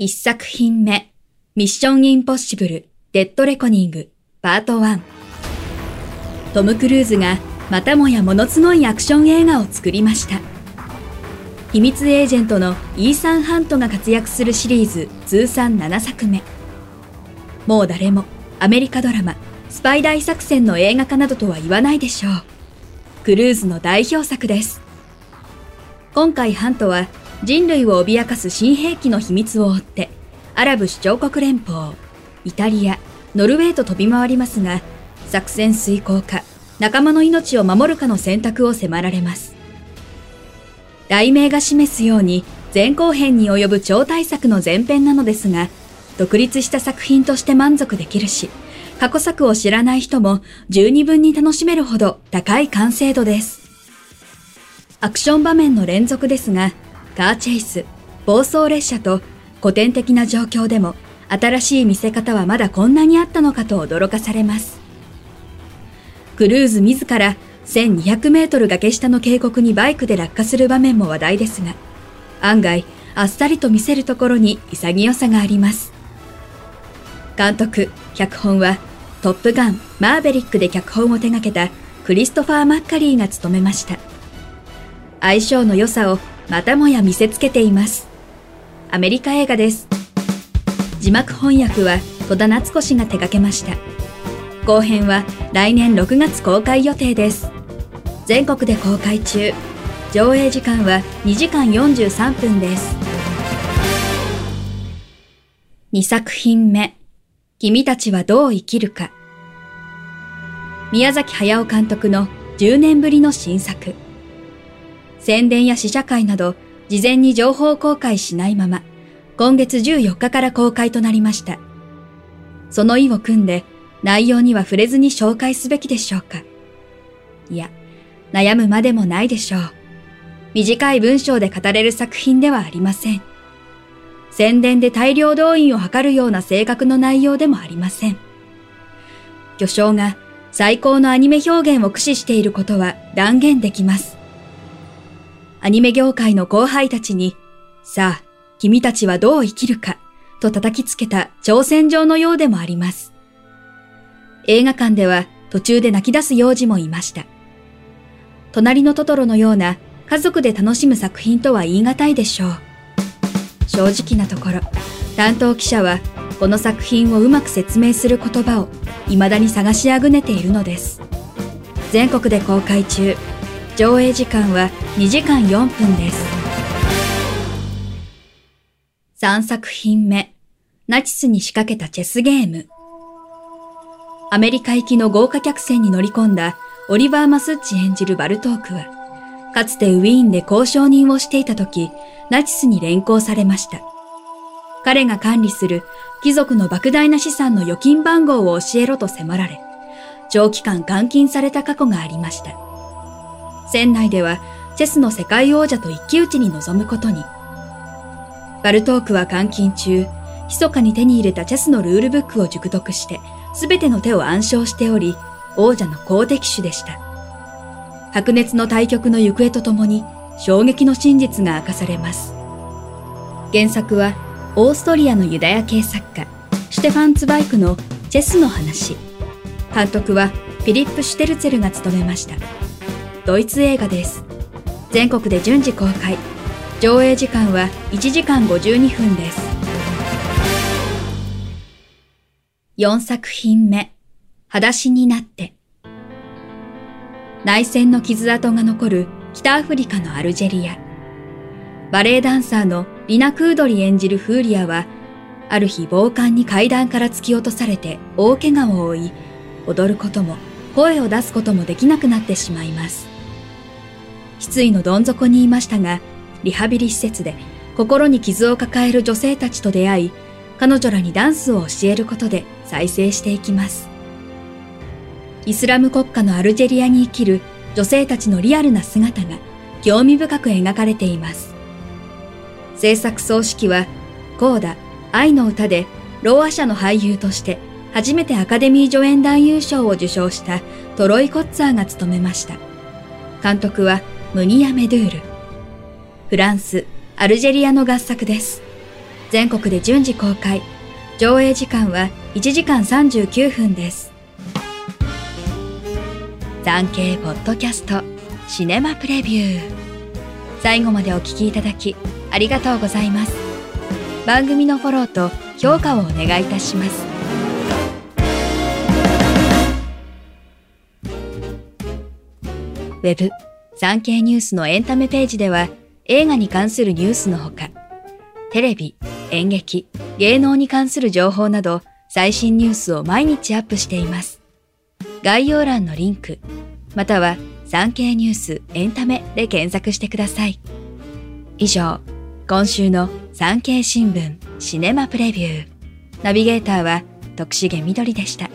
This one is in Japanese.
1作品目ミッションインポッシブルデッドレコニングパート1トム・クルーズがまたもやものすごいアクション映画を作りました。秘密エージェントのイーサン・ハントが活躍するシリーズ通算7作目。もう誰もアメリカドラマスパイ大作戦の映画化などとは言わないでしょう。クルーズの代表作です。今回ハントは人類を脅かす新兵器の秘密を追ってアラブ首長国連邦イタリアノルウェーと飛び回りますが作戦遂行か仲間の命を守るかの選択を迫られます。題名が示すように前後編に及ぶ超大作の前編なのですが独立した作品として満足できるし過去作を知らない人も十二分に楽しめるほど高い完成度です。アクション場面の連続ですがカーチェイス暴走列車と古典的な状況でも新しい見せ方はまだこんなにあったのかと驚かされますクルーズ自ら1200メートル崖下の渓谷にバイクで落下する場面も話題ですが、案外あっさりと見せるところに潔さがあります。監督、脚本はトップガン、マーベリックで脚本を手掛けたクリストファー・マッカリーが務めました。相性の良さをまたもや見せつけています。アメリカ映画です。字幕翻訳は戸田夏子氏が手掛けました。後編は来年6月公開予定です。全国で公開中。上映時間は2時間43分です。2作品目。君たちはどう生きるか。宮崎駿監督の10年ぶりの新作。宣伝や試写会など事前に情報公開しないまま、今月14日から公開となりました。その意を組んで内容には触れずに紹介すべきでしょうか。いや、悩むまでもないでしょう。短い文章で語れる作品ではありません。宣伝で大量動員を図るような性格の内容でもありません。巨匠が最高のアニメ表現を駆使していることは断言できます。アニメ業界の後輩たちに、さあ、君たちはどう生きるか、と叩きつけた挑戦状のようでもあります。映画館では途中で泣き出す幼児もいました。隣のトトロのような家族で楽しむ作品とは言い難いでしょう。正直なところ、担当記者はこの作品をうまく説明する言葉を未だに探しあぐねているのです。全国で公開中、上映時間は2時間4分です。3作品目、ナチスに仕掛けたチェスゲーム。アメリカ行きの豪華客船に乗り込んだオリバー・マスッチ演じるバルトークは、かつてウィーンで交渉人をしていた時、ナチスに連行されました。彼が管理する貴族の莫大な資産の預金番号を教えろと迫られ、長期間監禁された過去がありました。船内ではチェスの世界王者と一騎打ちに臨むことに。バルトークは監禁中、密かに手に入れたチェスのルールブックを熟読して、すべての手を暗唱しており、王者の好敵手でした。白熱の対局の行方とともに衝撃の真実が明かされます。原作はオーストリアのユダヤ系作家、シュテファン・ツバイクのチェスの話。監督はフィリップ・シュテルツェルが務めました。ドイツ映画です。全国で順次公開。上映時間は1時間52分です。4作品目、裸足になって。内戦の傷跡が残る北アフリカのアルジェリア。バレエダンサーのリナ・クードリ演じるフーリアは、ある日暴漢に階段から突き落とされて大怪我を負い、踊ることも声を出すこともできなくなってしまいます。失意のどん底にいましたが、リハビリ施設で心に傷を抱える女性たちと出会い、彼女らにダンスを教えることで再生していきます。イスラム国家のアルジェリアに生きる女性たちのリアルな姿が興味深く描かれています。制作総指揮は、コーダ、愛の歌で、ローア社の俳優として初めてアカデミー助演男優賞を受賞したトロイ・コッツァーが務めました。監督はムニア・メドゥール。フランス、アルジェリアの合作です。全国で順次公開。上映時間は1時間39分です。産経ポッドキャストシネマプレビュー。最後までお聞きいただきありがとうございます。番組のフォローと評価をお願いいたします。ウェブ、産経ニュースのエンタメページでは映画に関するニュースのほか、テレビ、演劇、芸能に関する情報など最新ニュースを毎日アップしています。概要欄のリンク、または産経ニュースエンタメで検索してください。以上、今週の産経新聞シネマプレビュー。ナビゲーターは徳重みどりでした。